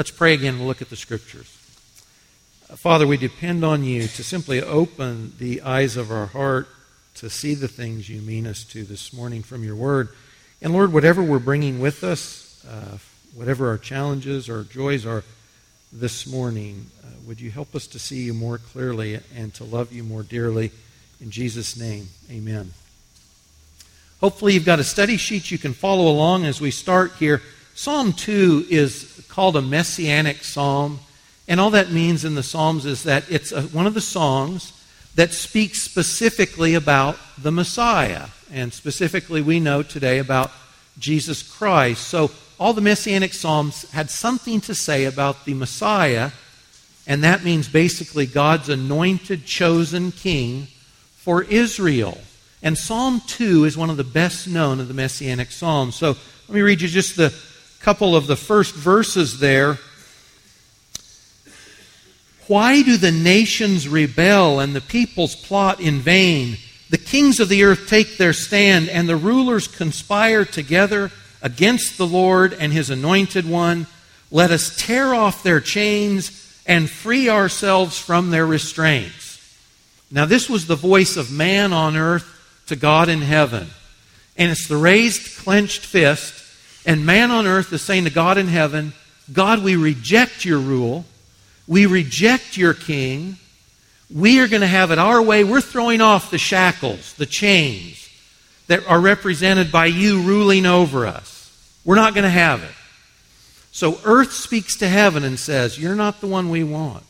Let's pray again. We'll look at the scriptures. Father, we depend on you to simply open the eyes of our heart to see the things you mean us to this morning from your word. And Lord, whatever we're bringing with us, uh, whatever our challenges or joys are this morning, uh, would you help us to see you more clearly and to love you more dearly? In Jesus' name, amen. Hopefully, you've got a study sheet you can follow along as we start here. Psalm 2 is called a messianic psalm. And all that means in the Psalms is that it's a, one of the songs that speaks specifically about the Messiah. And specifically, we know today about Jesus Christ. So, all the Messianic Psalms had something to say about the Messiah, and that means basically God's anointed, chosen king for Israel. And Psalm 2 is one of the best known of the Messianic Psalms. So, let me read you just the couple of the first verses there why do the nations rebel and the peoples plot in vain? The kings of the earth take their stand, and the rulers conspire together against the Lord and his anointed one. Let us tear off their chains and free ourselves from their restraints. Now, this was the voice of man on earth to God in heaven. And it's the raised, clenched fist. And man on earth is saying to God in heaven, God, we reject your rule. We reject your king. We are going to have it our way. We're throwing off the shackles, the chains that are represented by you ruling over us. We're not going to have it. So earth speaks to heaven and says, You're not the one we want.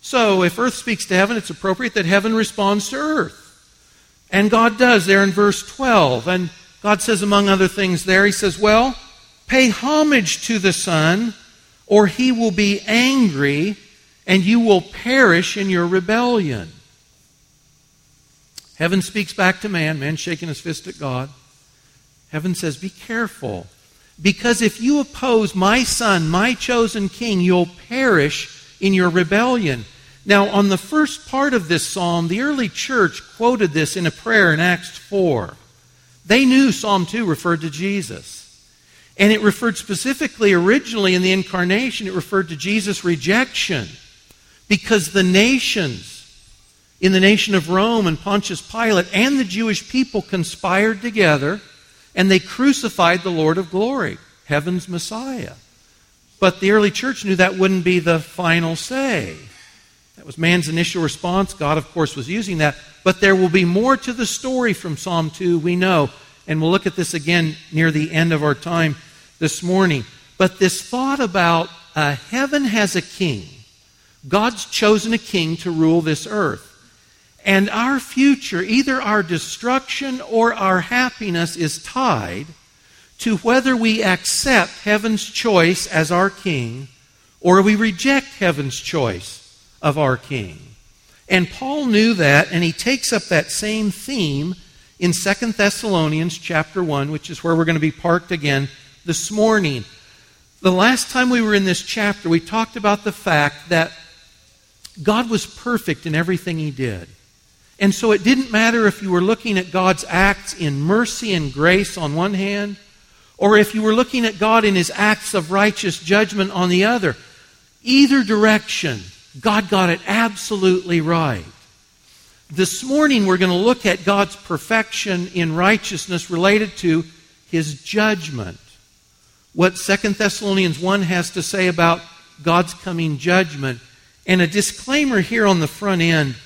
So if earth speaks to heaven, it's appropriate that heaven responds to earth. And God does there in verse 12. And God says, among other things, there, He says, Well, pay homage to the Son or he will be angry and you will perish in your rebellion. Heaven speaks back to man, man shaking his fist at God. Heaven says, Be careful. Because if you oppose my son, my chosen king, you'll perish in your rebellion. Now, on the first part of this psalm, the early church quoted this in a prayer in Acts 4. They knew Psalm 2 referred to Jesus. And it referred specifically, originally in the incarnation, it referred to Jesus' rejection. Because the nations, in the nation of Rome and Pontius Pilate, and the Jewish people conspired together and they crucified the Lord of glory, heaven's Messiah. But the early church knew that wouldn't be the final say. That was man's initial response. God, of course, was using that. But there will be more to the story from Psalm 2, we know. And we'll look at this again near the end of our time this morning. But this thought about uh, heaven has a king. God's chosen a king to rule this earth. And our future, either our destruction or our happiness, is tied to whether we accept heaven's choice as our king or we reject heaven's choice of our king. And Paul knew that, and he takes up that same theme in 2 Thessalonians chapter 1, which is where we're going to be parked again this morning. The last time we were in this chapter, we talked about the fact that God was perfect in everything he did. And so it didn't matter if you were looking at God's acts in mercy and grace on one hand, or if you were looking at God in his acts of righteous judgment on the other. Either direction, God got it absolutely right. This morning, we're going to look at God's perfection in righteousness related to his judgment. What Second Thessalonians 1 has to say about God's coming judgment. And a disclaimer here on the front end.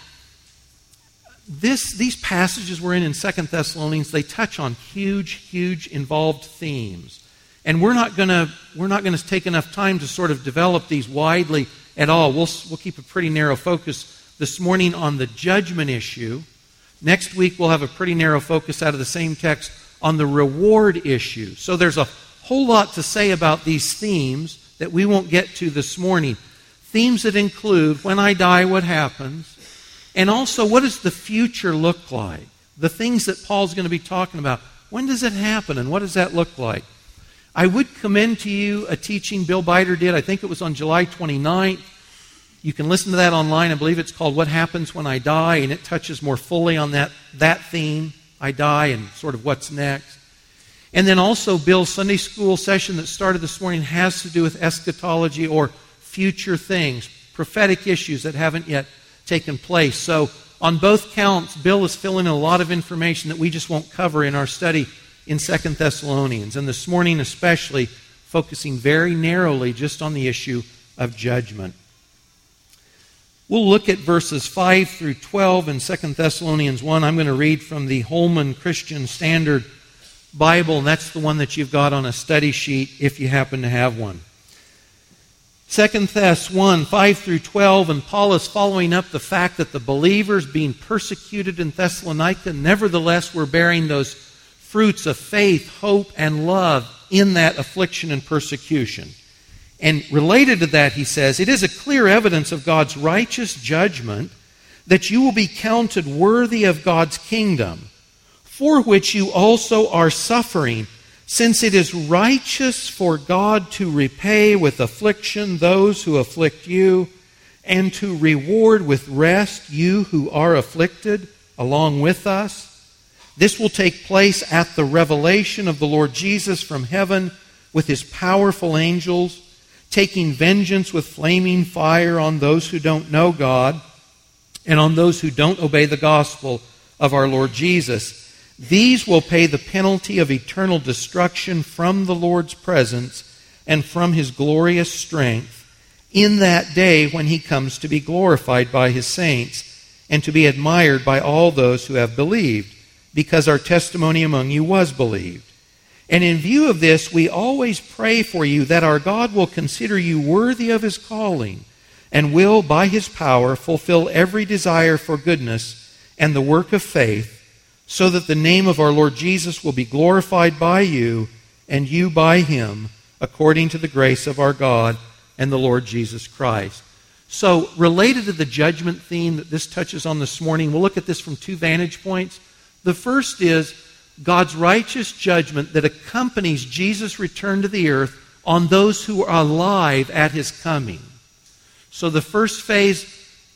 This, these passages we're in in Second Thessalonians, they touch on huge, huge involved themes. And we're not going to we're not going to take enough time to sort of develop these widely at all. We'll, we'll keep a pretty narrow focus this morning on the judgment issue. Next week, we'll have a pretty narrow focus out of the same text on the reward issue. So there's a whole lot to say about these themes that we won't get to this morning. Themes that include when I die, what happens, and also what does the future look like? The things that Paul's going to be talking about. When does it happen, and what does that look like? I would commend to you a teaching Bill Bider did. I think it was on July 29th. You can listen to that online. I believe it's called What Happens When I Die, and it touches more fully on that, that theme, I die, and sort of what's next. And then also, Bill's Sunday school session that started this morning has to do with eschatology or future things, prophetic issues that haven't yet taken place. So, on both counts, Bill is filling in a lot of information that we just won't cover in our study in Second Thessalonians. And this morning, especially, focusing very narrowly just on the issue of judgment. We'll look at verses 5 through 12 in 2 Thessalonians 1. I'm going to read from the Holman Christian Standard Bible, and that's the one that you've got on a study sheet if you happen to have one. 2 Thess 1, 5 through 12, and Paul is following up the fact that the believers being persecuted in Thessalonica nevertheless were bearing those fruits of faith, hope, and love in that affliction and persecution. And related to that, he says, it is a clear evidence of God's righteous judgment that you will be counted worthy of God's kingdom for which you also are suffering, since it is righteous for God to repay with affliction those who afflict you, and to reward with rest you who are afflicted along with us. This will take place at the revelation of the Lord Jesus from heaven with his powerful angels, taking vengeance with flaming fire on those who don't know God and on those who don't obey the gospel of our Lord Jesus. These will pay the penalty of eternal destruction from the Lord's presence and from his glorious strength in that day when he comes to be glorified by his saints and to be admired by all those who have believed, because our testimony among you was believed. And in view of this, we always pray for you that our God will consider you worthy of his calling and will, by his power, fulfill every desire for goodness and the work of faith so that the name of our Lord Jesus will be glorified by you and you by him, according to the grace of our God and the Lord Jesus Christ. So, related to the judgment theme that this touches on this morning, we'll look at this from two vantage points. The first is God's righteous judgment that accompanies Jesus' return to the earth on those who are alive at his coming. So, the first phase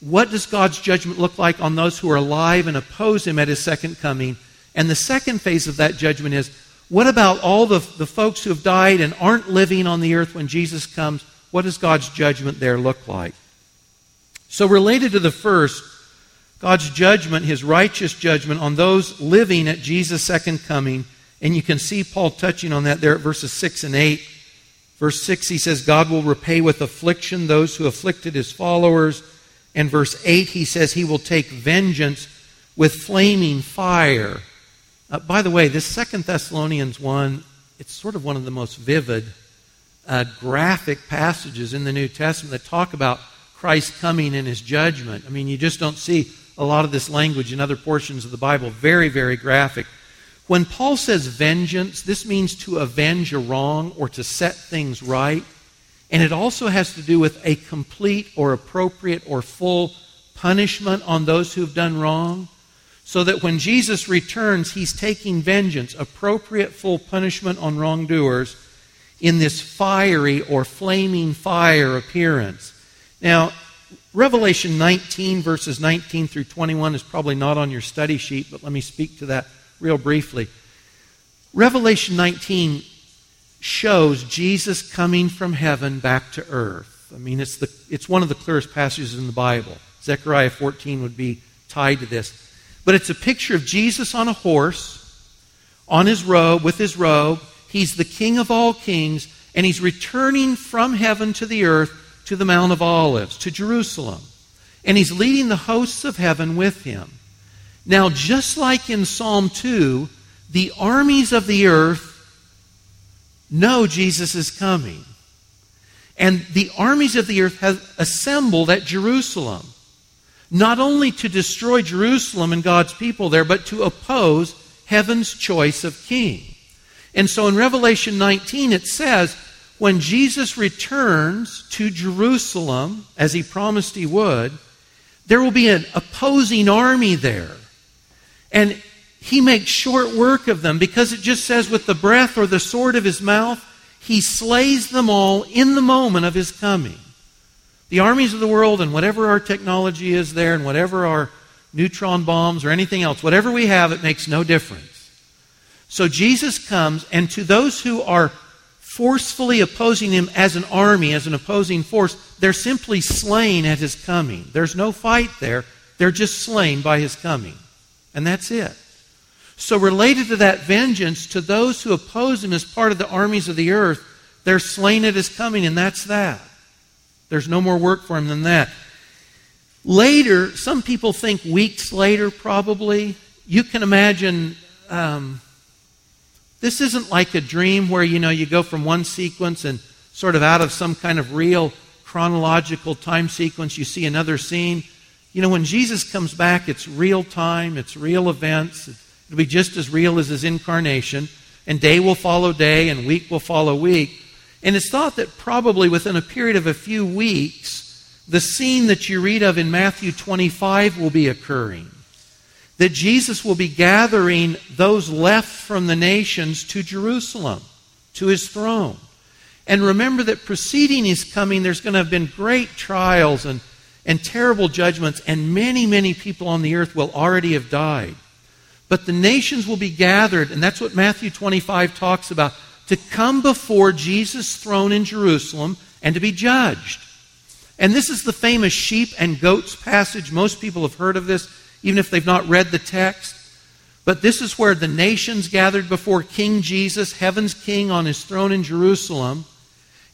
what does God's judgment look like on those who are alive and oppose him at his second coming? And the second phase of that judgment is what about all the, the folks who have died and aren't living on the earth when Jesus comes? What does God's judgment there look like? So, related to the first, God's judgment, his righteous judgment on those living at Jesus' second coming, and you can see Paul touching on that there at verses 6 and 8. Verse 6, he says, God will repay with affliction those who afflicted his followers and verse 8, he says he will take vengeance with flaming fire. Uh, by the way, this Second Thessalonians 1, it's sort of one of the most vivid, uh, graphic passages in the New Testament that talk about Christ coming in his judgment. I mean, you just don't see a lot of this language in other portions of the Bible. Very, very graphic. When Paul says vengeance, this means to avenge a wrong or to set things right. And it also has to do with a complete or appropriate or full punishment on those who've done wrong. So that when Jesus returns, he's taking vengeance, appropriate full punishment on wrongdoers in this fiery or flaming fire appearance. Now, Revelation 19, verses 19 through 21, is probably not on your study sheet, but let me speak to that real briefly. Revelation 19 shows Jesus coming from heaven back to earth. I mean, it's, the, it's one of the clearest passages in the Bible. Zechariah 14 would be tied to this. But it's a picture of Jesus on a horse, on his robe, with his robe. He's the King of all kings, and he's returning from heaven to the earth to the Mount of Olives, to Jerusalem. And he's leading the hosts of heaven with him. Now, just like in Psalm 2, the armies of the earth know Jesus is coming. And the armies of the earth have assembled at Jerusalem, not only to destroy Jerusalem and God's people there, but to oppose heaven's choice of king. And so in Revelation 19, it says, when Jesus returns to Jerusalem, as he promised he would, there will be an opposing army there. And he makes short work of them because it just says, with the breath or the sword of his mouth, he slays them all in the moment of his coming. The armies of the world and whatever our technology is there and whatever our neutron bombs or anything else, whatever we have, it makes no difference. So Jesus comes, and to those who are forcefully opposing him as an army, as an opposing force, they're simply slain at his coming. There's no fight there. They're just slain by his coming. And that's it. So, related to that vengeance, to those who oppose him as part of the armies of the earth, they're slain at his coming, and that's that. There's no more work for him than that. Later, some people think weeks later, probably. You can imagine um, this isn't like a dream where, you know, you go from one sequence and sort of out of some kind of real chronological time sequence, you see another scene. You know, when Jesus comes back, it's real time, it's real events. It'll be just as real as his incarnation. And day will follow day, and week will follow week. And it's thought that probably within a period of a few weeks, the scene that you read of in Matthew 25 will be occurring. That Jesus will be gathering those left from the nations to Jerusalem, to his throne. And remember that preceding his coming, there's going to have been great trials and, and terrible judgments, and many, many people on the earth will already have died. But the nations will be gathered, and that's what Matthew 25 talks about, to come before Jesus' throne in Jerusalem and to be judged. And this is the famous sheep and goats passage. Most people have heard of this, even if they've not read the text. But this is where the nations gathered before King Jesus, heaven's king on his throne in Jerusalem.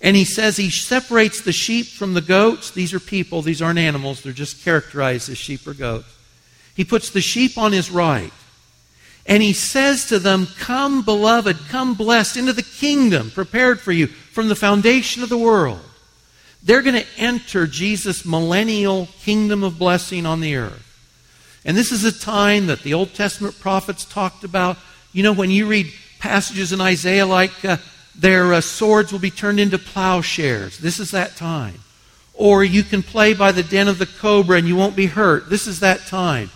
And he says he separates the sheep from the goats. These are people, these aren't animals, they're just characterized as sheep or goats. He puts the sheep on his right. And he says to them, Come, beloved, come blessed into the kingdom prepared for you from the foundation of the world. They're going to enter Jesus' millennial kingdom of blessing on the earth. And this is a time that the Old Testament prophets talked about. You know, when you read passages in Isaiah like uh, their uh, swords will be turned into plowshares, this is that time. Or you can play by the den of the cobra and you won't be hurt. This is that time.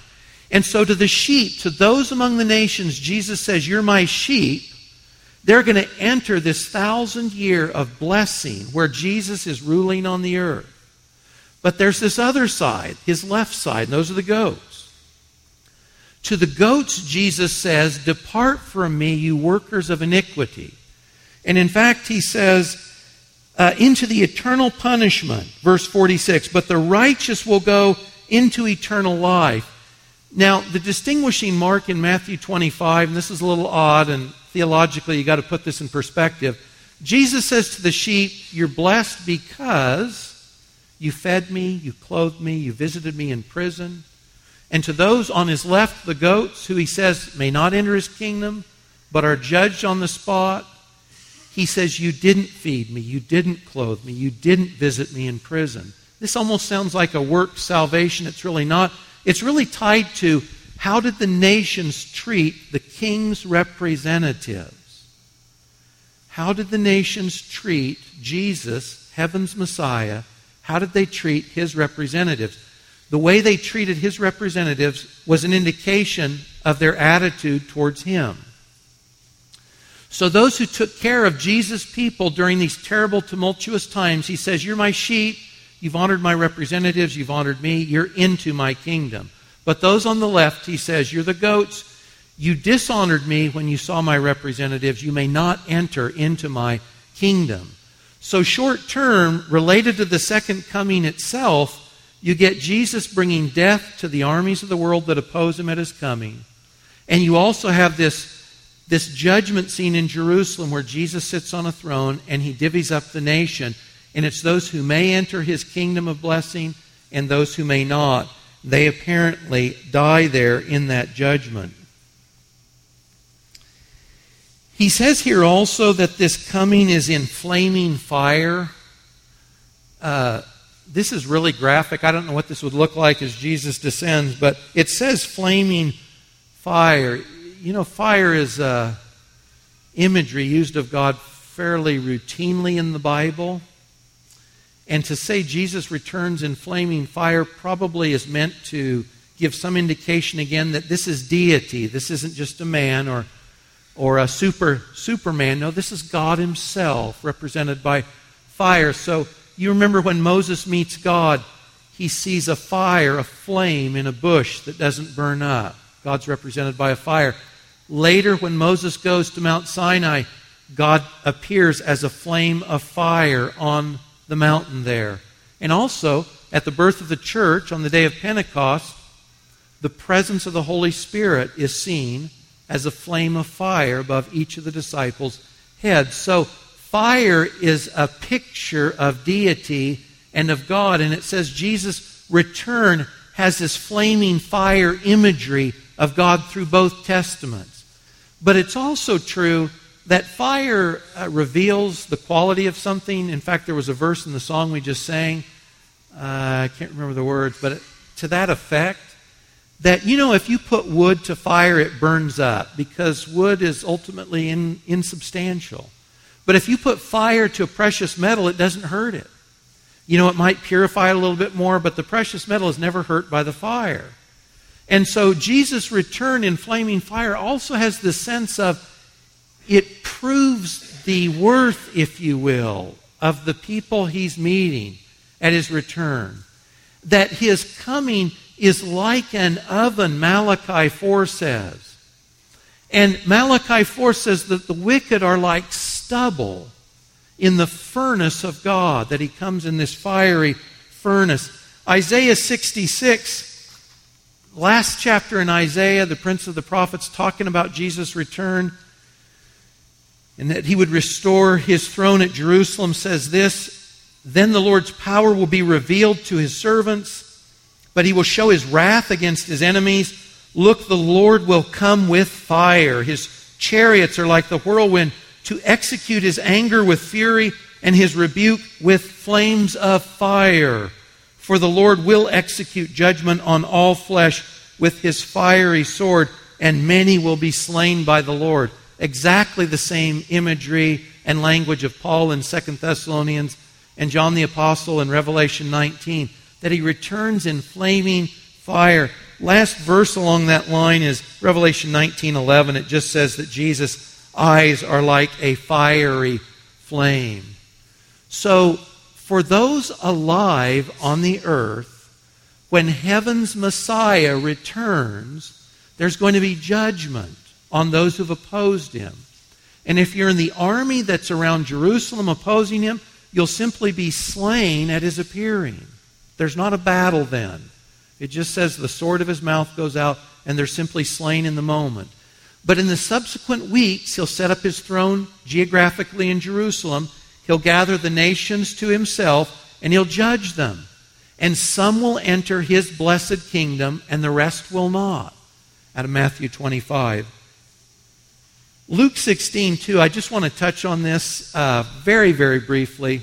And so to the sheep, to those among the nations, Jesus says, You're my sheep. They're going to enter this thousand year of blessing where Jesus is ruling on the earth. But there's this other side, his left side, and those are the goats. To the goats, Jesus says, Depart from me, you workers of iniquity. And in fact, he says, uh, into the eternal punishment, verse 46, but the righteous will go into eternal life. Now, the distinguishing mark in Matthew 25, and this is a little odd, and theologically, you've got to put this in perspective. Jesus says to the sheep, You're blessed because you fed me, you clothed me, you visited me in prison. And to those on his left, the goats, who he says may not enter his kingdom, but are judged on the spot, he says, You didn't feed me, you didn't clothe me, you didn't visit me in prison. This almost sounds like a work salvation. It's really not. It's really tied to how did the nations treat the king's representatives? How did the nations treat Jesus, heaven's Messiah? How did they treat his representatives? The way they treated his representatives was an indication of their attitude towards him. So, those who took care of Jesus' people during these terrible, tumultuous times, he says, You're my sheep. You've honored my representatives. You've honored me. You're into my kingdom. But those on the left, he says, You're the goats. You dishonored me when you saw my representatives. You may not enter into my kingdom. So, short term, related to the second coming itself, you get Jesus bringing death to the armies of the world that oppose him at his coming. And you also have this, this judgment scene in Jerusalem where Jesus sits on a throne and he divvies up the nation. And it's those who may enter his kingdom of blessing and those who may not they apparently die there in that judgment. He says here also that this coming is in flaming fire. Uh, this is really graphic. I don't know what this would look like as Jesus descends, but it says flaming fire. You know, fire is uh, imagery used of God fairly routinely in the Bible. And to say Jesus returns in flaming fire probably is meant to give some indication again that this is deity. This isn't just a man or, or a super superman. No, this is God Himself represented by fire. So you remember when Moses meets God, he sees a fire, a flame in a bush that doesn't burn up. God's represented by a fire. Later, when Moses goes to Mount Sinai, God appears as a flame of fire on the mountain there. And also, at the birth of the church on the day of Pentecost, the presence of the Holy Spirit is seen as a flame of fire above each of the disciples' heads. So, fire is a picture of deity and of God. And it says Jesus' return has this flaming fire imagery of God through both Testaments. But it's also true that fire uh, reveals the quality of something. In fact, there was a verse in the song we just sang. Uh, I can't remember the words, but to that effect, that, you know, if you put wood to fire, it burns up because wood is ultimately in, insubstantial. But if you put fire to a precious metal, it doesn't hurt it. You know, it might purify it a little bit more, but the precious metal is never hurt by the fire. And so Jesus' return in flaming fire also has the sense of it proves the worth, if you will, of the people he's meeting at his return. That his coming is like an oven, Malachi 4 says. And Malachi 4 says that the wicked are like stubble in the furnace of God, that he comes in this fiery furnace. Isaiah 66, last chapter in Isaiah, the prince of the prophets talking about Jesus' return and that he would restore his throne at Jerusalem says this Then the Lord's power will be revealed to his servants, but he will show his wrath against his enemies. Look, the Lord will come with fire. His chariots are like the whirlwind to execute his anger with fury and his rebuke with flames of fire. For the Lord will execute judgment on all flesh with his fiery sword, and many will be slain by the Lord exactly the same imagery and language of Paul in 2 Thessalonians and John the Apostle in Revelation 19, that he returns in flaming fire. Last verse along that line is Revelation 19:11. It just says that Jesus' eyes are like a fiery flame. So, for those alive on the earth, when heaven's Messiah returns, there's going to be judgment on those who've opposed him. And if you're in the army that's around Jerusalem opposing him, you'll simply be slain at his appearing. There's not a battle then. It just says the sword of his mouth goes out and they're simply slain in the moment. But in the subsequent weeks, he'll set up his throne geographically in Jerusalem. He'll gather the nations to himself and he'll judge them. And some will enter his blessed kingdom and the rest will not. Out of Matthew 25. Luke 16, too, I just want to touch on this uh, very, very briefly.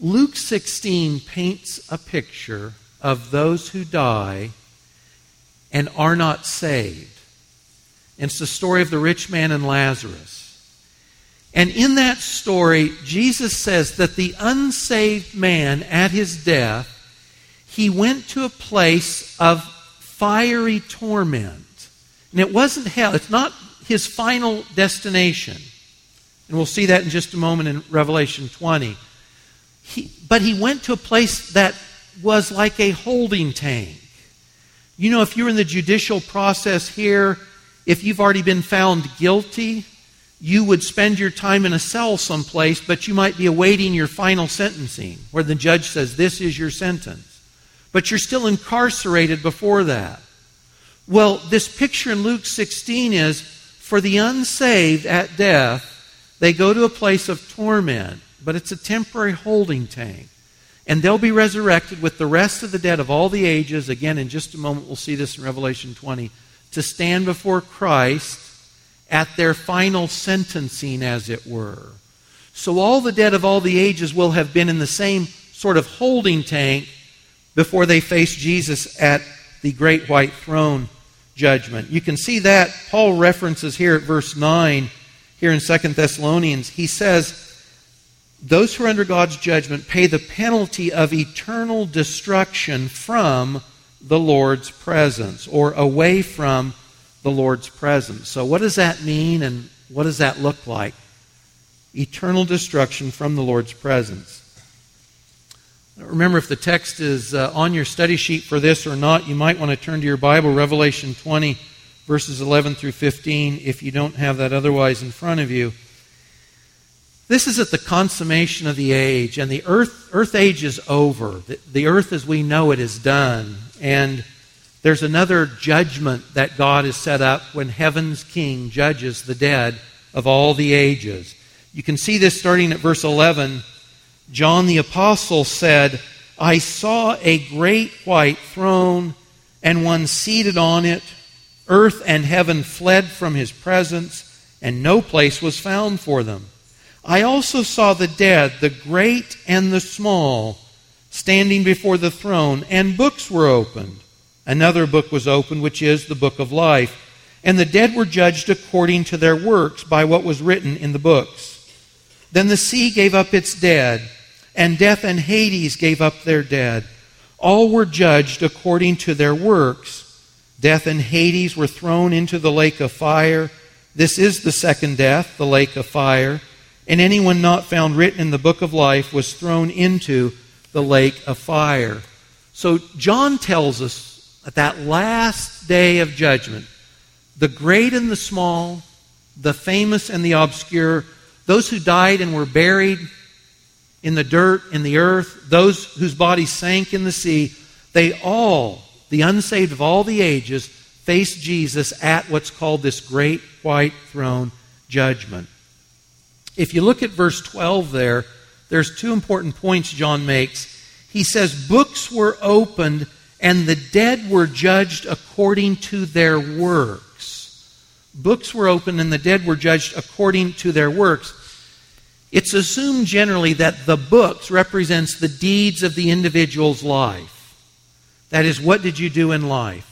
Luke 16 paints a picture of those who die and are not saved. And it's the story of the rich man and Lazarus. And in that story, Jesus says that the unsaved man at his death, he went to a place of fiery torment. And it wasn't hell, it's not his final destination. And we'll see that in just a moment in Revelation 20. He, but he went to a place that was like a holding tank. You know, if you're in the judicial process here, if you've already been found guilty, you would spend your time in a cell someplace, but you might be awaiting your final sentencing, where the judge says, This is your sentence. But you're still incarcerated before that. Well, this picture in Luke 16 is for the unsaved at death, they go to a place of torment, but it's a temporary holding tank. And they'll be resurrected with the rest of the dead of all the ages. Again, in just a moment, we'll see this in Revelation 20. To stand before Christ at their final sentencing, as it were. So all the dead of all the ages will have been in the same sort of holding tank before they face Jesus at the great white throne judgment. You can see that Paul references here at verse 9, here in 2 Thessalonians. He says, Those who are under God's judgment pay the penalty of eternal destruction from the Lord's presence, or away from the Lord's presence. So, what does that mean, and what does that look like? Eternal destruction from the Lord's presence. Remember, if the text is uh, on your study sheet for this or not, you might want to turn to your Bible, Revelation 20, verses 11 through 15, if you don't have that otherwise in front of you. This is at the consummation of the age, and the earth, earth age is over. The, the earth as we know it is done. And there's another judgment that God has set up when heaven's king judges the dead of all the ages. You can see this starting at verse 11. John the Apostle said, I saw a great white throne and one seated on it. Earth and heaven fled from his presence, and no place was found for them. I also saw the dead, the great and the small, standing before the throne, and books were opened. Another book was opened, which is the book of life. And the dead were judged according to their works by what was written in the books. Then the sea gave up its dead, and death and Hades gave up their dead. All were judged according to their works. Death and Hades were thrown into the lake of fire. This is the second death, the lake of fire and anyone not found written in the book of life was thrown into the lake of fire. So John tells us at that last day of judgment, the great and the small, the famous and the obscure, those who died and were buried in the dirt, in the earth, those whose bodies sank in the sea, they all, the unsaved of all the ages, face Jesus at what's called this great white throne judgment. If you look at verse 12 there, there's two important points John makes. He says, Books were opened, and the dead were judged according to their works. Books were opened, and the dead were judged according to their works. It's assumed generally that the books represents the deeds of the individual's life. That is, what did you do in life?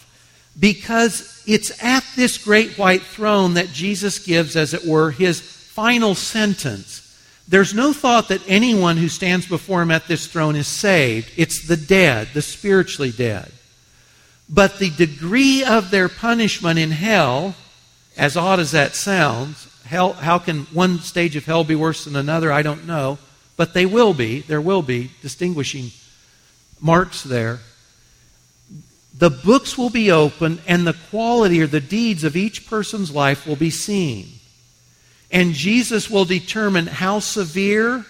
Because it's at this great white throne that Jesus gives, as it were, his final sentence. There's no thought that anyone who stands before him at this throne is saved. It's the dead, the spiritually dead. But the degree of their punishment in hell, as odd as that sounds, hell, how can one stage of hell be worse than another? I don't know. But they will be. There will be distinguishing marks there. The books will be open, and the quality or the deeds of each person's life will be seen. And Jesus will determine how severe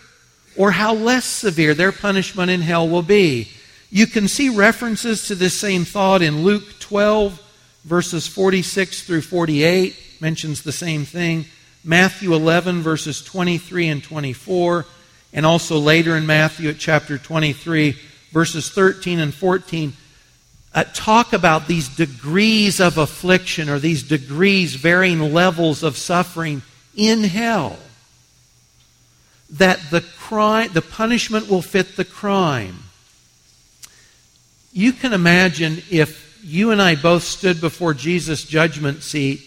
or how less severe their punishment in hell will be. You can see references to this same thought in Luke 12, verses 46 through 48, mentions the same thing. Matthew 11, verses 23 and 24, and also later in Matthew at chapter 23, verses 13 and 14, uh, talk about these degrees of affliction or these degrees, varying levels of suffering in hell. That the crime the punishment will fit the crime. You can imagine if you and I both stood before Jesus judgment seat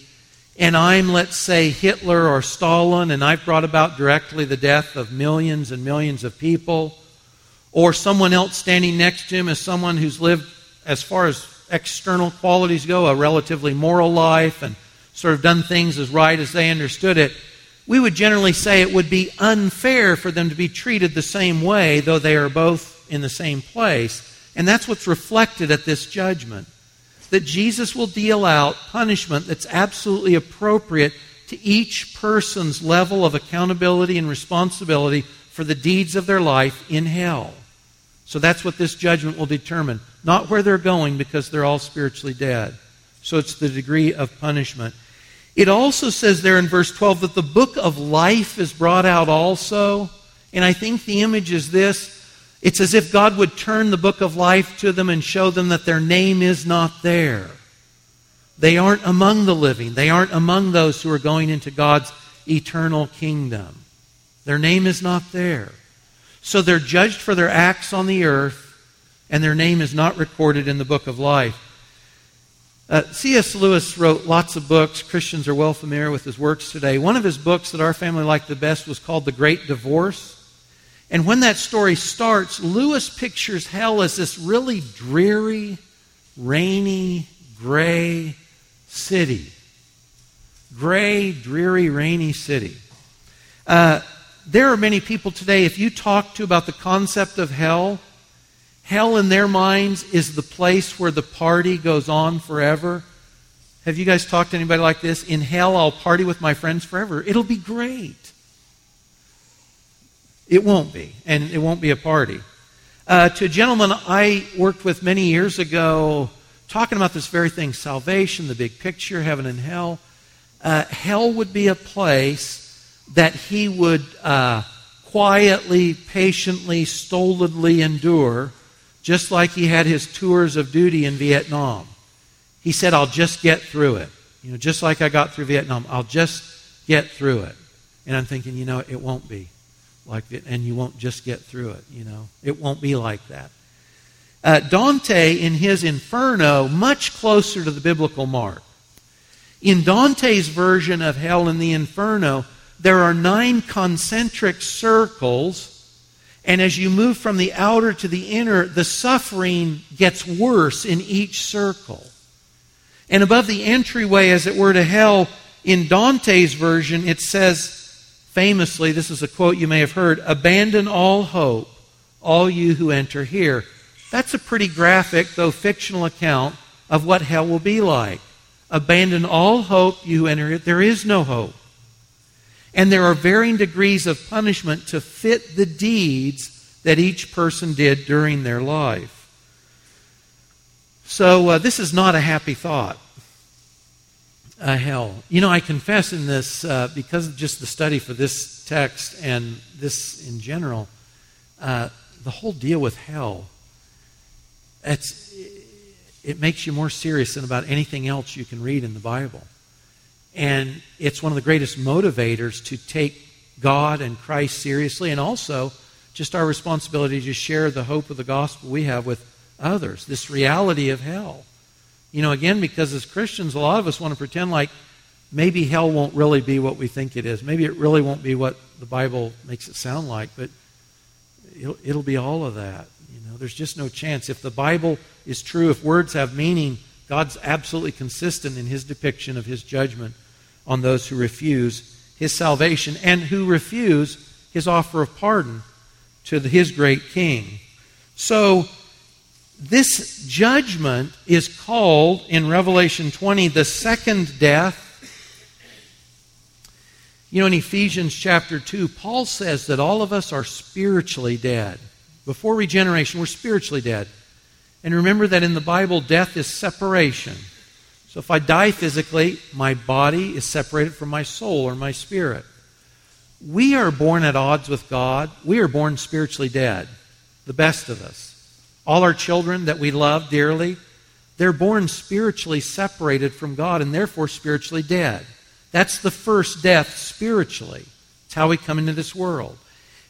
and I'm let's say Hitler or Stalin and I've brought about directly the death of millions and millions of people or someone else standing next to him is someone who's lived as far as external qualities go a relatively moral life and sort of done things as right as they understood it, we would generally say it would be unfair for them to be treated the same way, though they are both in the same place. And that's what's reflected at this judgment. That Jesus will deal out punishment that's absolutely appropriate to each person's level of accountability and responsibility for the deeds of their life in hell. So that's what this judgment will determine. Not where they're going because they're all spiritually dead. So it's the degree of punishment. It also says there in verse 12 that the book of life is brought out also. And I think the image is this it's as if God would turn the book of life to them and show them that their name is not there. They aren't among the living, they aren't among those who are going into God's eternal kingdom. Their name is not there. So they're judged for their acts on the earth, and their name is not recorded in the book of life. Uh, C.S. Lewis wrote lots of books. Christians are well familiar with his works today. One of his books that our family liked the best was called The Great Divorce. And when that story starts, Lewis pictures hell as this really dreary, rainy, gray city. Gray, dreary, rainy city. Uh, there are many people today, if you talk to about the concept of hell, Hell, in their minds, is the place where the party goes on forever. Have you guys talked to anybody like this? In hell, I'll party with my friends forever. It'll be great. It won't be, and it won't be a party. Uh, to a gentleman I worked with many years ago, talking about this very thing salvation, the big picture, heaven and hell. Uh, hell would be a place that he would uh, quietly, patiently, stolidly endure, just like he had his tours of duty in Vietnam. He said, I'll just get through it. You know, just like I got through Vietnam, I'll just get through it. And I'm thinking, you know, it won't be like that, and you won't just get through it, you know. It won't be like that. Uh, Dante, in his Inferno, much closer to the biblical mark. In Dante's version of hell in the Inferno, there are nine concentric circles, and as you move from the outer to the inner, the suffering gets worse in each circle. And above the entryway, as it were, to hell, in Dante's version, it says famously, this is a quote you may have heard Abandon all hope, all you who enter here. That's a pretty graphic, though fictional, account of what hell will be like. Abandon all hope, you who enter it. There is no hope. And there are varying degrees of punishment to fit the deeds that each person did during their life. So uh, this is not a happy thought. Uh, hell. You know, I confess in this, uh, because of just the study for this text and this in general, uh, the whole deal with hell, it's, it makes you more serious than about anything else you can read in the Bible. And it's one of the greatest motivators to take God and Christ seriously, and also just our responsibility to share the hope of the gospel we have with others, this reality of hell. You know, again, because as Christians, a lot of us want to pretend like maybe hell won't really be what we think it is. Maybe it really won't be what the Bible makes it sound like, but it'll, it'll be all of that. You know, there's just no chance. If the Bible is true, if words have meaning, God's absolutely consistent in his depiction of his judgment on those who refuse his salvation and who refuse his offer of pardon to the, his great king. So, this judgment is called in Revelation 20 the second death. You know, in Ephesians chapter 2, Paul says that all of us are spiritually dead. Before regeneration, we're spiritually dead. And remember that in the Bible, death is separation. So if I die physically, my body is separated from my soul or my spirit. We are born at odds with God. We are born spiritually dead, the best of us. All our children that we love dearly, they're born spiritually separated from God and therefore spiritually dead. That's the first death spiritually. It's how we come into this world.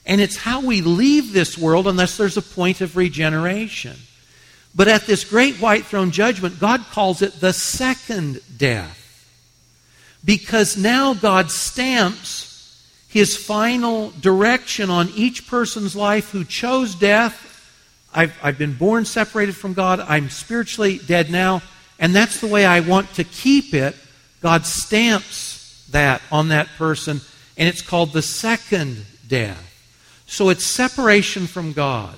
And it's how we leave this world unless there's a point of regeneration. But at this great white throne judgment, God calls it the second death. Because now God stamps his final direction on each person's life who chose death I've, I've been born separated from God. I'm spiritually dead now. And that's the way I want to keep it. God stamps that on that person, and it's called the second death. So it's separation from God.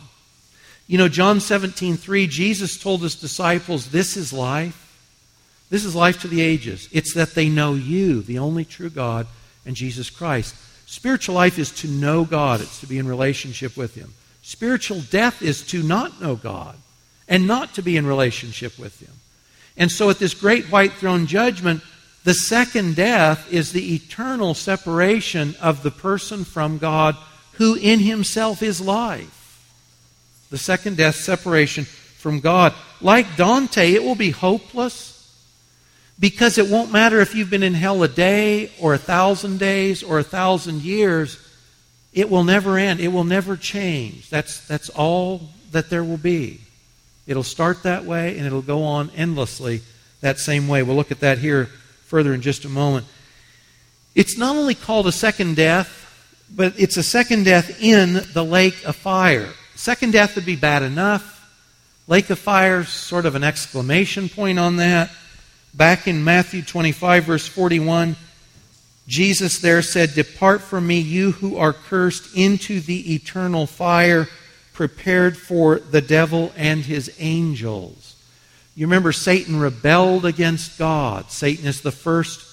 You know, John 17, 3, Jesus told his disciples, This is life. This is life to the ages. It's that they know you, the only true God, and Jesus Christ. Spiritual life is to know God, it's to be in relationship with Him. Spiritual death is to not know God and not to be in relationship with Him. And so at this great white throne judgment, the second death is the eternal separation of the person from God who in himself is life. The second death, separation from God. Like Dante, it will be hopeless because it won't matter if you've been in hell a day or a thousand days or a thousand years. It will never end. It will never change. That's, that's all that there will be. It'll start that way and it'll go on endlessly that same way. We'll look at that here further in just a moment. It's not only called a second death, but it's a second death in the lake of fire. Second death would be bad enough. Lake of fire, sort of an exclamation point on that. Back in Matthew 25, verse 41, Jesus there said, Depart from me, you who are cursed, into the eternal fire prepared for the devil and his angels. You remember Satan rebelled against God. Satan is the first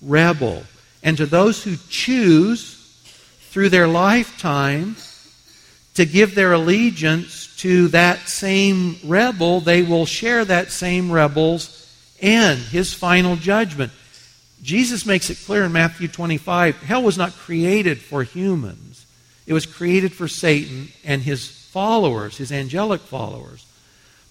rebel. And to those who choose through their lifetime to give their allegiance to that same rebel, they will share that same rebel's end, his final judgment. Jesus makes it clear in Matthew 25 hell was not created for humans, it was created for Satan and his followers, his angelic followers.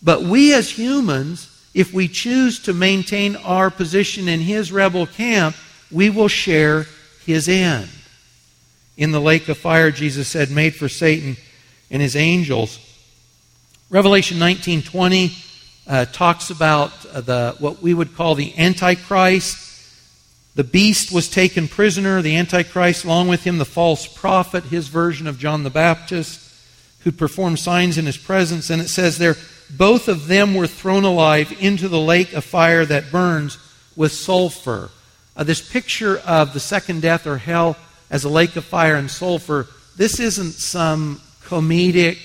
But we as humans, if we choose to maintain our position in his rebel camp, we will share his end. In the lake of fire, Jesus said, made for Satan and his angels. Revelation 19:20 uh, talks about uh, the what we would call the Antichrist. The beast was taken prisoner, the Antichrist, along with him the false prophet, his version of John the Baptist, who performed signs in his presence. And it says there, both of them were thrown alive into the lake of fire that burns with sulfur. Uh, this picture of the second death or hell as a lake of fire and sulfur, this isn't some comedic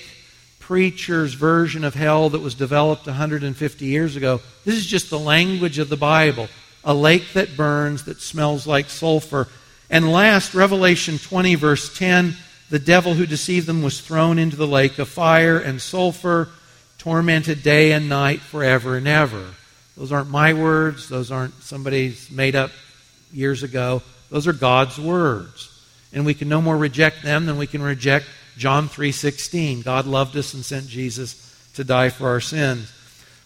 preacher's version of hell that was developed 150 years ago. This is just the language of the Bible a lake that burns, that smells like sulfur. And last, Revelation 20, verse 10 the devil who deceived them was thrown into the lake of fire and sulfur, tormented day and night forever and ever. Those aren't my words, those aren't somebody's made up years ago. Those are God's words. And we can no more reject them than we can reject John 3:16. God loved us and sent Jesus to die for our sins.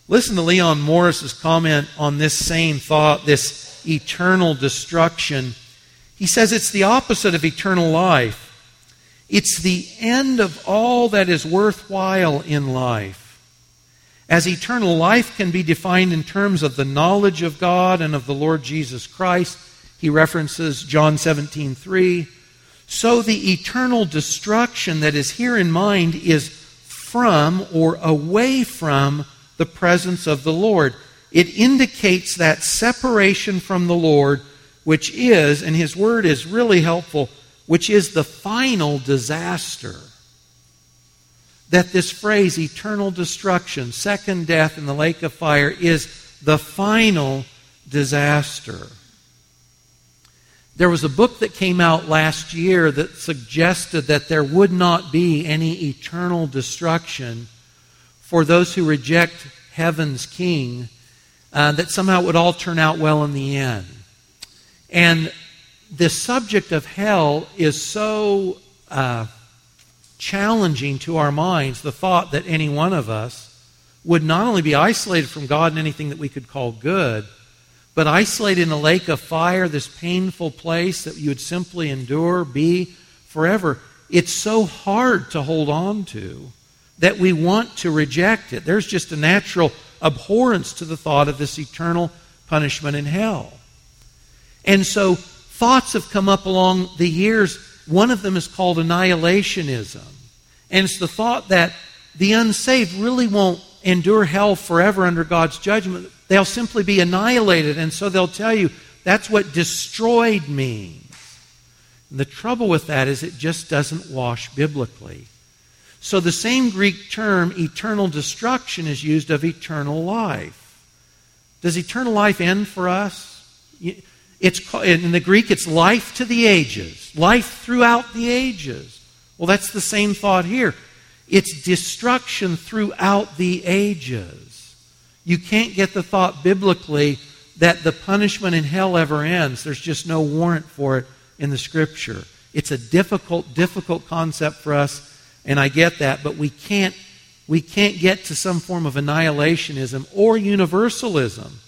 Listen to Leon Morris's comment on this same thought, this eternal destruction. He says it's the opposite of eternal life. It's the end of all that is worthwhile in life. As eternal life can be defined in terms of the knowledge of God and of the Lord Jesus Christ, he references John 17 3. So the eternal destruction that is here in mind is from or away from the presence of the Lord. It indicates that separation from the Lord, which is, and his word is really helpful, which is the final disaster. That this phrase, eternal destruction, second death in the lake of fire, is the final disaster. There was a book that came out last year that suggested that there would not be any eternal destruction for those who reject heaven's king, uh, that somehow it would all turn out well in the end. And the subject of hell is so uh, challenging to our minds, the thought that any one of us would not only be isolated from God in anything that we could call good, but isolated in a lake of fire, this painful place that you would simply endure, be forever. It's so hard to hold on to that we want to reject it. There's just a natural abhorrence to the thought of this eternal punishment in hell. And so thoughts have come up along the years. One of them is called annihilationism. And it's the thought that the unsaved really won't endure hell forever under God's judgment. They'll simply be annihilated. And so they'll tell you that's what destroyed means. And the trouble with that is it just doesn't wash biblically. So the same Greek term, eternal destruction, is used of eternal life. Does eternal life end for us? It's, in the Greek, it's life to the ages, life throughout the ages. Well, that's the same thought here. It's destruction throughout the ages. You can't get the thought biblically that the punishment in hell ever ends. There's just no warrant for it in the Scripture. It's a difficult, difficult concept for us, and I get that, but we can't, we can't get to some form of annihilationism or universalism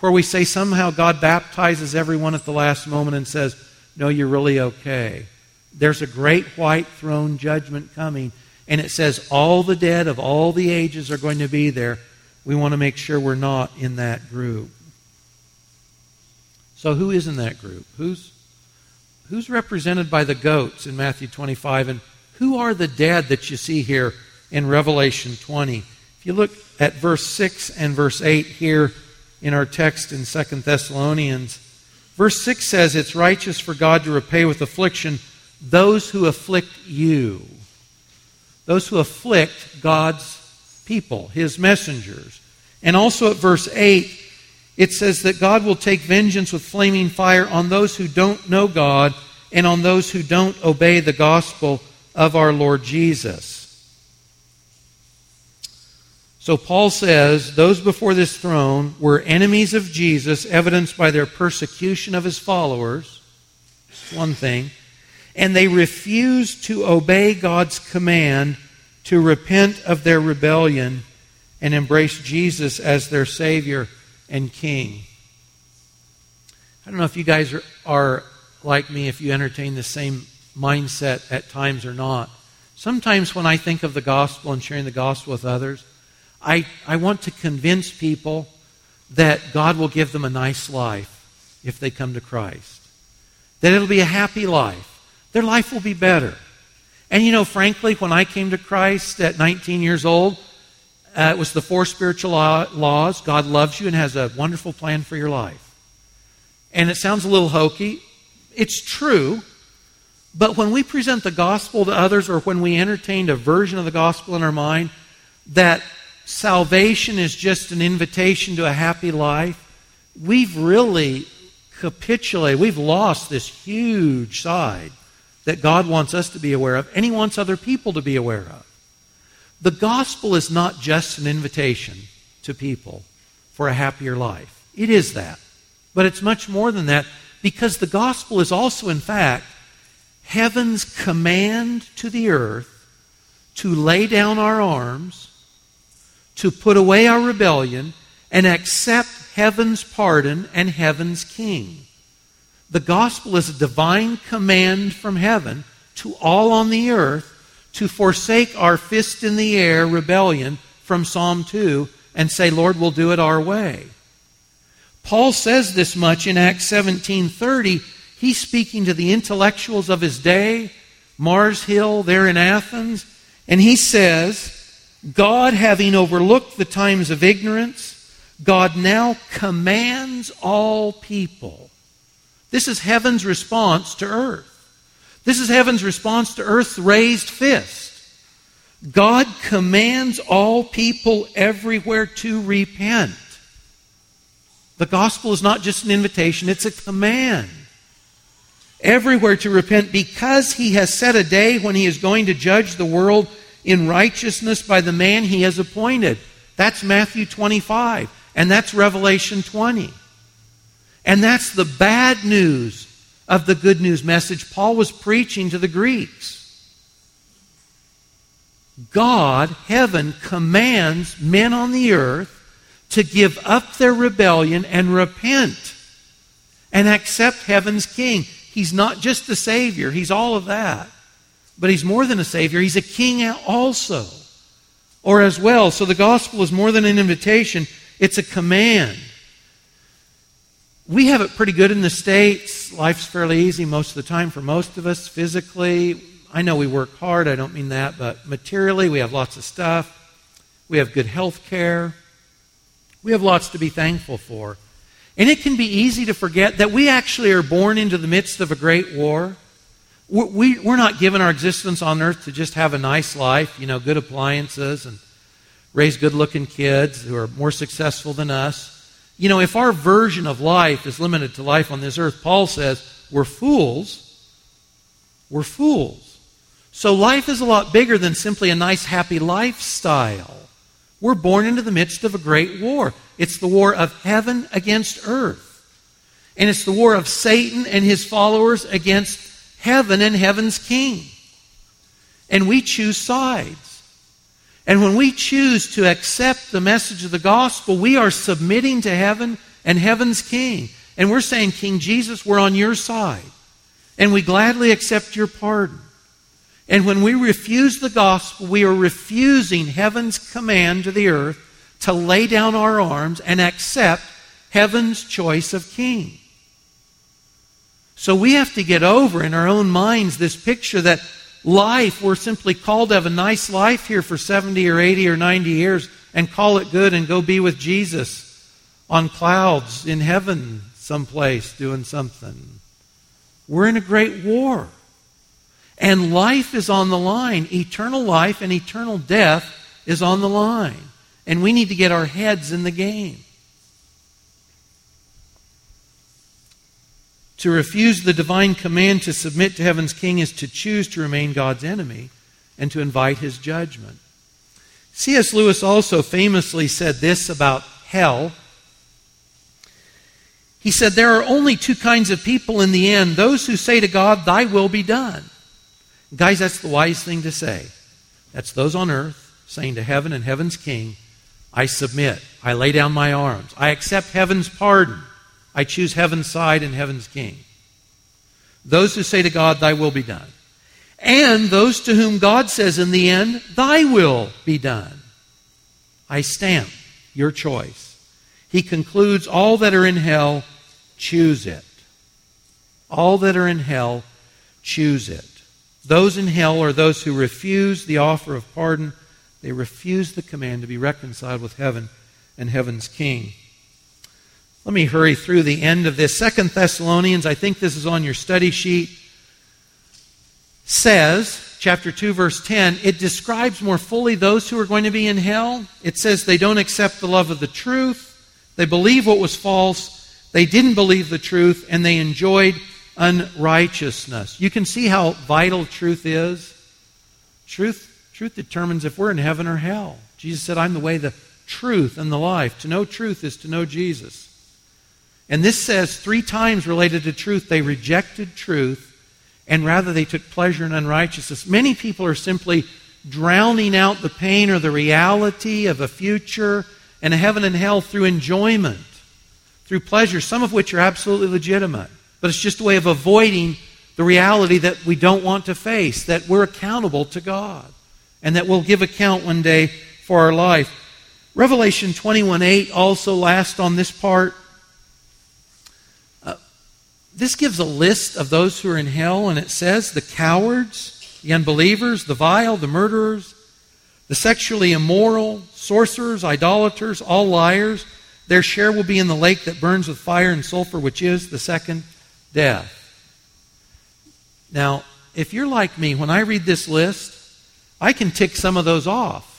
where we say somehow God baptizes everyone at the last moment and says, No, you're really okay. There's a great white throne judgment coming, and it says all the dead of all the ages are going to be there we want to make sure we're not in that group. So, who is in that group? Who's, who's represented by the goats in Matthew 25? And who are the dead that you see here in Revelation 20? If you look at verse 6 and verse 8 here in our text in Second Thessalonians, verse 6 says, It's righteous for God to repay with affliction those who afflict you. Those who afflict God's people, his messengers. And also at verse 8, it says that God will take vengeance with flaming fire on those who don't know God and on those who don't obey the gospel of our Lord Jesus. So Paul says those before this throne were enemies of Jesus, evidenced by their persecution of his followers. That's one thing. And they refused to obey God's command to repent of their rebellion and embrace Jesus as their Savior and King. I don't know if you guys are, are like me, if you entertain the same mindset at times or not. Sometimes when I think of the gospel and sharing the gospel with others, I, I want to convince people that God will give them a nice life if they come to Christ. That it'll be a happy life. Their life will be better. And you know, frankly, when I came to Christ at 19 years old, uh, it was the four spiritual law, laws. God loves you and has a wonderful plan for your life. And it sounds a little hokey. It's true. But when we present the gospel to others or when we entertain a version of the gospel in our mind that salvation is just an invitation to a happy life, we've really capitulated. We've lost this huge side that God wants us to be aware of, and He wants other people to be aware of. The gospel is not just an invitation to people for a happier life. It is that. But it's much more than that because the gospel is also, in fact, heaven's command to the earth to lay down our arms to put away our rebellion and accept heaven's pardon and heaven's king. The gospel is a divine command from heaven to all on the earth to forsake our fist in the air rebellion from Psalm 2 and say, Lord, we'll do it our way. Paul says this much in Acts 17:30. He's speaking to the intellectuals of his day, Mars Hill there in Athens, and he says, God, having overlooked the times of ignorance, God now commands all people. This is heaven's response to earth. This is heaven's response to earth's raised fist. God commands all people everywhere to repent. The gospel is not just an invitation, it's a command. Everywhere to repent because he has set a day when he is going to judge the world in righteousness by the man he has appointed. That's Matthew 25, and that's Revelation 20. And that's the bad news of the good news message Paul was preaching to the Greeks. God, heaven, commands men on the earth to give up their rebellion and repent and accept heaven's king. He's not just the Savior, He's all of that. But he's more than a Savior, he's a King also. Or as well. So the gospel is more than an invitation, it's a command. We have it pretty good in the States. Life's fairly easy most of the time for most of us physically. I know we work hard, I don't mean that, but materially, we have lots of stuff. We have good health care. We have lots to be thankful for. And it can be easy to forget that we actually are born into the midst of a great war. We, we're not given our existence on earth to just have a nice life, you know, good appliances and raise good looking kids who are more successful than us. You know, if our version of life is limited to life on this earth, Paul says we're fools. We're fools. So life is a lot bigger than simply a nice, happy lifestyle. We're born into the midst of a great war. It's the war of heaven against earth. And it's the war of Satan and his followers against heaven and heaven's king. And we choose sides. And when we choose to accept the message of the gospel, we are submitting to heaven and heaven's king. And we're saying, King Jesus, we're on your side. And we gladly accept your pardon. And when we refuse the gospel, we are refusing heaven's command to the earth to lay down our arms and accept heaven's choice of king. So we have to get over in our own minds this picture that life, we're simply called to have a nice life here for 70 or 80 or 90 years and call it good and go be with Jesus on clouds in heaven someplace doing something. We're in a great war. And life is on the line. Eternal life and eternal death is on the line. And we need to get our heads in the game. To refuse the divine command to submit to heaven's king is to choose to remain God's enemy and to invite his judgment. C.S. Lewis also famously said this about hell. He said, There are only two kinds of people in the end those who say to God, Thy will be done. Guys, that's the wise thing to say. That's those on earth saying to heaven and heaven's king, I submit. I lay down my arms. I accept heaven's pardon. I choose heaven's side and heaven's king. Those who say to God, Thy will be done. And those to whom God says in the end, Thy will be done. I stamp your choice. He concludes, All that are in hell, choose it. All that are in hell, choose it. Those in hell are those who refuse the offer of pardon. They refuse the command to be reconciled with heaven and heaven's king. Let me hurry through the end of this. Second Thessalonians, I think this is on your study sheet, says, chapter 2, verse 10, it describes more fully those who are going to be in hell. It says they don't accept the love of the truth, they believe what was false, they didn't believe the truth, and they enjoyed unrighteousness. You can see how vital truth is. Truth, truth determines if we're in heaven or hell. Jesus said, I'm the way, the truth, and the life. To know truth is to know Jesus. And this says three times related to truth, they rejected truth, and rather they took pleasure in unrighteousness. Many people are simply drowning out the pain or the reality of a future and a heaven and hell through enjoyment, through pleasure, some of which are absolutely legitimate. But it's just a way of avoiding the reality that we don't want to face, that we're accountable to God, and that we'll give account one day for our life. Revelation 21 8 also last on this part. This gives a list of those who are in hell, and it says the cowards, the unbelievers, the vile, the murderers, the sexually immoral, sorcerers, idolaters, all liars. Their share will be in the lake that burns with fire and sulfur, which is the second death. Now, if you're like me, when I read this list, I can tick some of those off.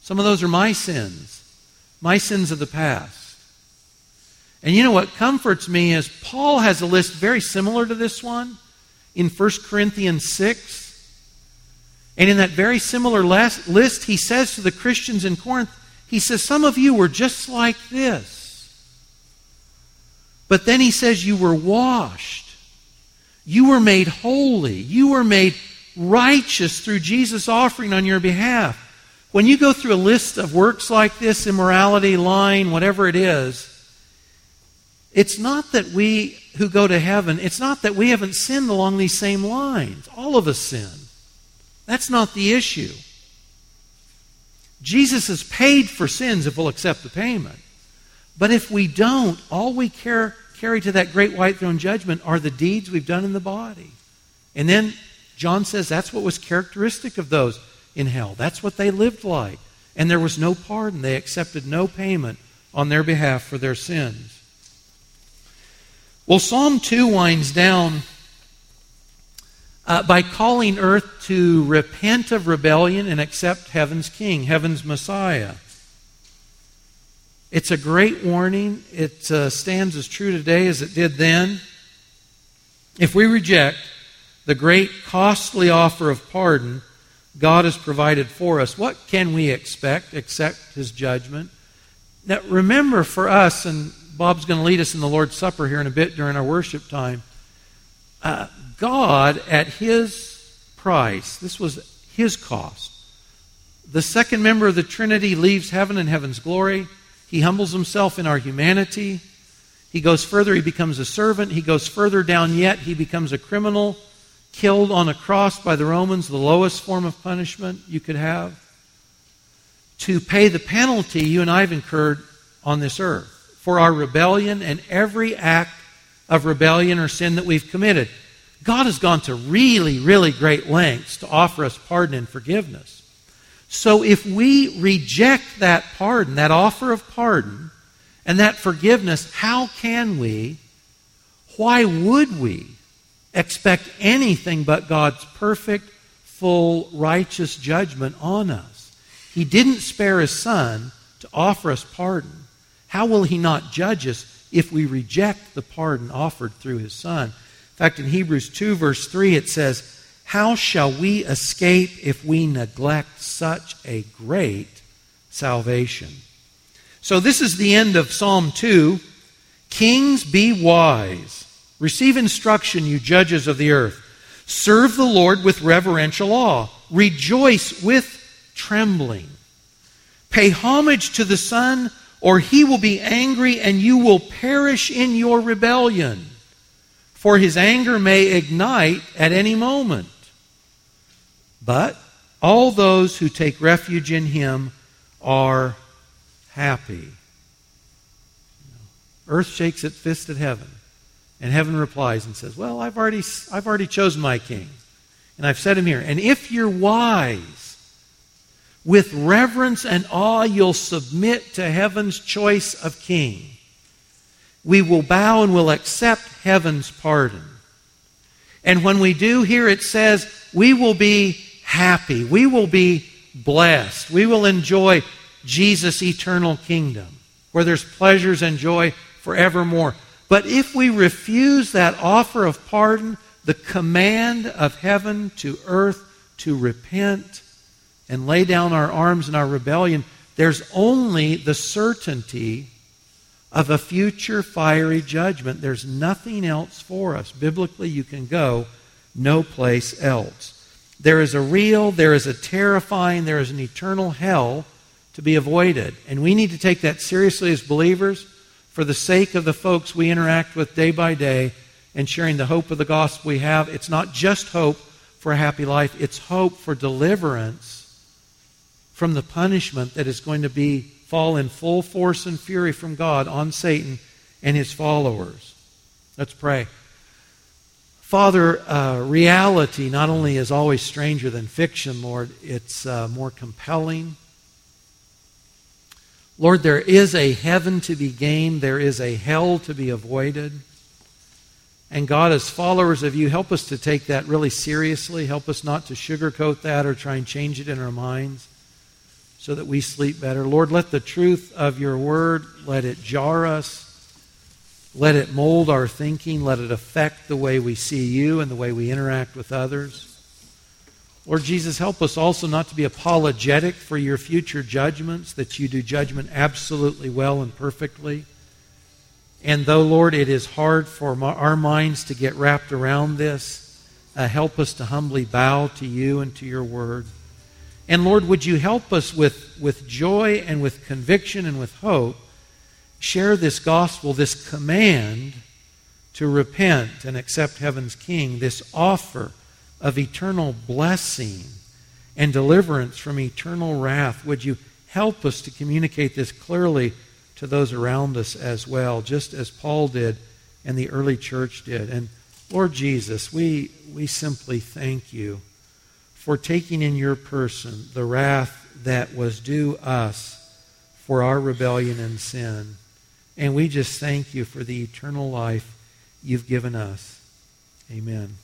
Some of those are my sins, my sins of the past. And you know what comforts me is Paul has a list very similar to this one in 1 Corinthians 6. And in that very similar list, he says to the Christians in Corinth, he says, Some of you were just like this. But then he says, You were washed. You were made holy. You were made righteous through Jesus' offering on your behalf. When you go through a list of works like this, immorality, lying, whatever it is, it's not that we who go to heaven, it's not that we haven't sinned along these same lines. All of us sin. That's not the issue. Jesus has paid for sins if we'll accept the payment. But if we don't, all we care, carry to that great white throne judgment are the deeds we've done in the body. And then John says that's what was characteristic of those in hell. That's what they lived like. And there was no pardon. They accepted no payment on their behalf for their sins. Well, Psalm 2 winds down uh, by calling earth to repent of rebellion and accept heaven's king, heaven's Messiah. It's a great warning. It uh, stands as true today as it did then. If we reject the great costly offer of pardon God has provided for us, what can we expect except His judgment? Now, remember for us, and Bob's going to lead us in the Lord's Supper here in a bit during our worship time. Uh, God, at His price, this was His cost. The second member of the Trinity leaves heaven and heaven's glory he humbles himself in our humanity. He goes further, he becomes a servant. He goes further down yet, he becomes a criminal, killed on a cross by the Romans, the lowest form of punishment you could have, to pay the penalty you and I have incurred on this earth for our rebellion and every act of rebellion or sin that we've committed. God has gone to really, really great lengths to offer us pardon and forgiveness. So if we reject that pardon, that offer of pardon, and that forgiveness, how can we, why would we expect anything but God's perfect, full, righteous judgment on us? he didn't spare his son to offer us pardon, how will he not judge us if we reject the pardon offered through his son? In fact, in Hebrews 2, verse 3, it says, How shall we escape if we neglect such a great salvation? So, this is the end of Psalm 2. Kings, be wise. Receive instruction, you judges of the earth. Serve the Lord with reverential awe. Rejoice with trembling. Pay homage to the Son, or he will be angry and you will perish in your rebellion. For his anger may ignite at any moment. But all those who take refuge in him are happy. Earth shakes its fist at heaven. And heaven replies and says, Well, I've already, I've already chosen my king. And I've set him here. And if you're wise, with reverence and awe, you'll submit to heaven's choice of king. We will bow and will accept heaven's pardon. And when we do, here it says, we will be happy. We will be blessed. We will enjoy Jesus' eternal kingdom, where there's pleasures and joy forevermore. But if we refuse that offer of pardon, the command of heaven to earth to repent and lay down our arms in our rebellion, there's only the certainty of a future fiery judgment. There's nothing else for us. Biblically, you can go no place else. There is a real, there is a terrifying, there is an eternal hell to be avoided. And we need to take that seriously as believers for the sake of the folks we interact with day by day and sharing the hope of the gospel we have. It's not just hope for a happy life, it's hope for deliverance from the punishment that is going to be fall in full force and fury from God on Satan and his followers. Let's pray. Father, uh, reality not only is always stranger than fiction, Lord, it's uh, more compelling. Lord, there is a heaven to be gained, there is a hell to be avoided. And God, as followers of you, help us to take that really seriously. Help us not to sugarcoat that or try and change it in our minds so that we sleep better. Lord, let the truth of your word, let it jar us. Let it mold our thinking. Let it affect the way we see you and the way we interact with others. Lord Jesus, help us also not to be apologetic for your future judgments, that you do judgment absolutely well and perfectly. And though, Lord, it is hard for our minds to get wrapped around this, uh, help us to humbly bow to you and to your word. And Lord, would you help us with, with joy and with conviction and with hope share this gospel, this command to repent and accept heaven's King, this offer of eternal blessing and deliverance from eternal wrath. Would you help us to communicate this clearly to those around us as well, just as Paul did and the early church did? And Lord Jesus, we, we simply thank you for taking in your person the wrath that was due us for our rebellion and sin. And we just thank you for the eternal life you've given us. Amen.